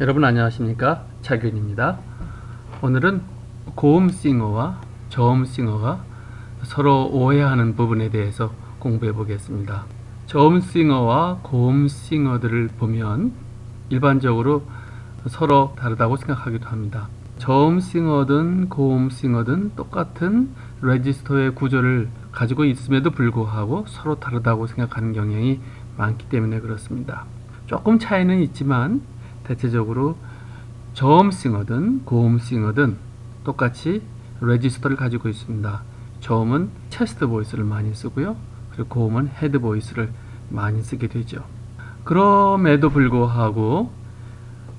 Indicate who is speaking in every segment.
Speaker 1: 여러분 안녕하십니까? 차균입니다. 오늘은 고음 싱어와 저음 싱어가 서로 오해하는 부분에 대해서 공부해 보겠습니다. 저음 싱어와 고음 싱어들을 보면 일반적으로 서로 다르다고 생각하기도 합니다. 저음 싱어든 고음 싱어든 똑같은 레지스터의 구조를 가지고 있음에도 불구하고 서로 다르다고 생각하는 경향이 많기 때문에 그렇습니다. 조금 차이는 있지만 대체적으로 저음싱어든 고음싱어든 똑같이 register를 가지고 있습니다. 저음은 chest voice를 많이 쓰고요. 그리고 고음은 head voice를 많이 쓰게 되죠. 그럼에도 불구하고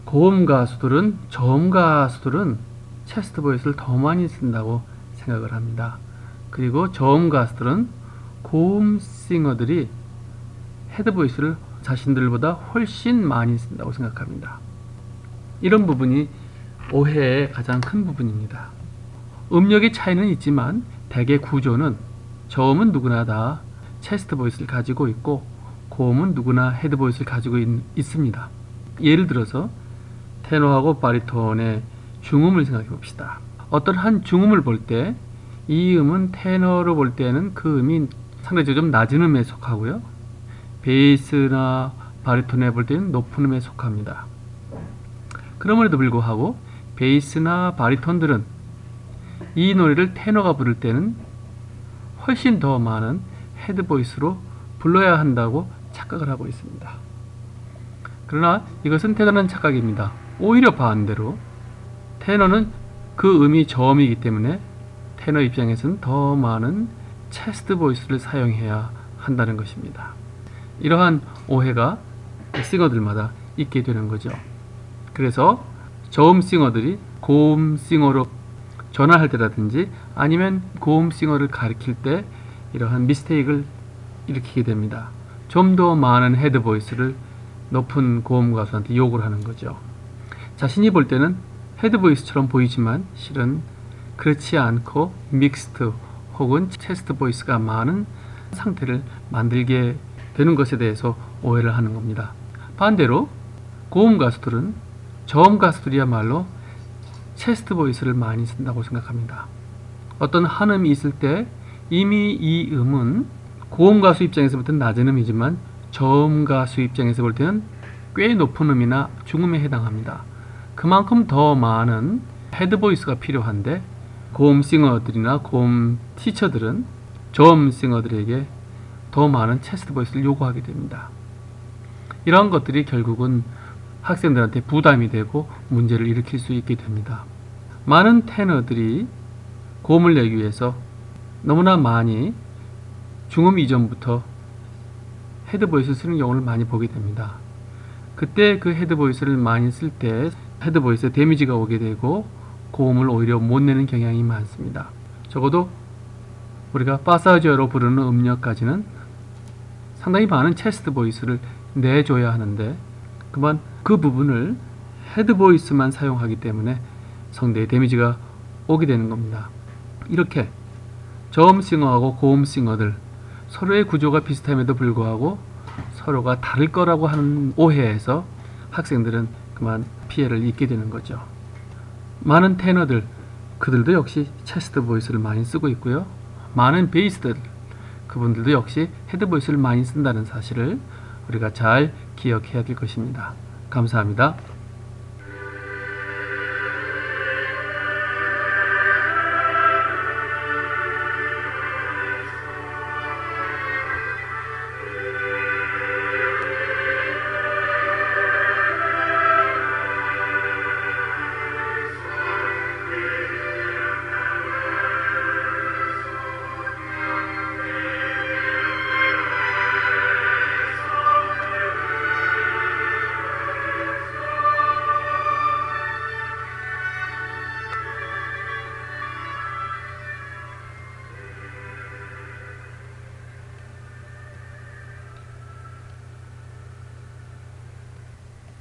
Speaker 1: 고음 가수들은 저음 가수들은 chest voice를 더 많이 쓴다고 생각을 합니다. 그리고 저음 가수들은 고음 singer들이 head voice를 자신들보다 훨씬 많이 쓴다고 생각합니다. 이런 부분이 오해의 가장 큰 부분입니다. 음역의 차이는 있지만 대개 구조는 저음은 누구나 다 chest voice를 가지고 있고 고음은 누구나 head voice를 가지고 있, 있습니다. 예를 들어서 테너하고 바리톤의 중음을 생각해 봅시다. 어떤 한 중음을 볼 때 이 음은 테너로 볼 때는 그 음이 상대적으로 좀 낮은 음에 속하고요. 베이스나 바리톤에 볼 때는 높은 음에 속합니다. 그럼에도 불구하고 베이스나 바리톤들은 이 노래를 테너가 부를 때는 훨씬 더 많은 head voice로 불러야 한다고 착각을 하고 있습니다. 그러나 이것은 대단한 착각입니다. 오히려 반대로 테너는 그 음이 저음이기 때문에 테너 입장에서는 더 많은 체스트 보이스를 사용해야 한다는 것입니다. 이러한 오해가 싱어들마다 있게 되는 거죠. 그래서 저음 싱어들이 고음 싱어로 전환할 때라든지 아니면 고음 싱어를 가리킬 때 이러한 미스테이크를 일으키게 됩니다. 좀 더 많은 head voice를 높은 고음 가수한테 요구를 하는 거죠. 자신이 볼 때는 head voice처럼 보이지만 실은 그렇지 않고 mixed 혹은 chest voice가 많은 상태를 만들게 되는 것에 대해서 오해를 하는 겁니다. 반대로 고음 가수들은 저음 가수들이야말로 chest voice를 많이 쓴다고 생각합니다. 어떤 한 음이 있을 때 이미 이 음은 고음 가수 입장에서 볼 때는 낮은 음이지만 저음 가수 입장에서 볼 때는 꽤 높은 음이나 중음에 해당합니다. 그만큼 더 많은 head voice가 필요한데 고음 singer들이나 고음 teacher들은 저음 singer들에게 더 많은 chest voice를 요구하게 됩니다. 이러한 것들이 결국은 학생들한테 부담이 되고 문제를 일으킬 수 있게 됩니다. 많은 테너들이 고음을 내기 위해서 너무나 많이 중음 이전부터 head voice를 쓰는 경우를 많이 보게 됩니다. 그때 그 head voice를 많이 쓸 때 head voice에 damage가 오게 되고 고음을 오히려 못 내는 경향이 많습니다. 적어도 우리가 passaggio로 부르는 음역까지는 상당히 많은 chest voice를 내줘야 하는데 그만 그 부분을 head voice만 사용하기 때문에 성대에 damage가 오게 되는 겁니다. 이렇게 저음 singer하고 고음 singer들 서로의 구조가 비슷함에도 불구하고 서로가 다를 거라고 하는 오해에서 학생들은 그만 피해를 입게 되는 거죠. 많은 테너들 그들도 역시 chest voice를 많이 쓰고 있고요. 많은 베이스들 그분들도 역시 head voice를 많이 쓴다는 사실을 우리가 잘 기억해야 될 것입니다. 감사합니다.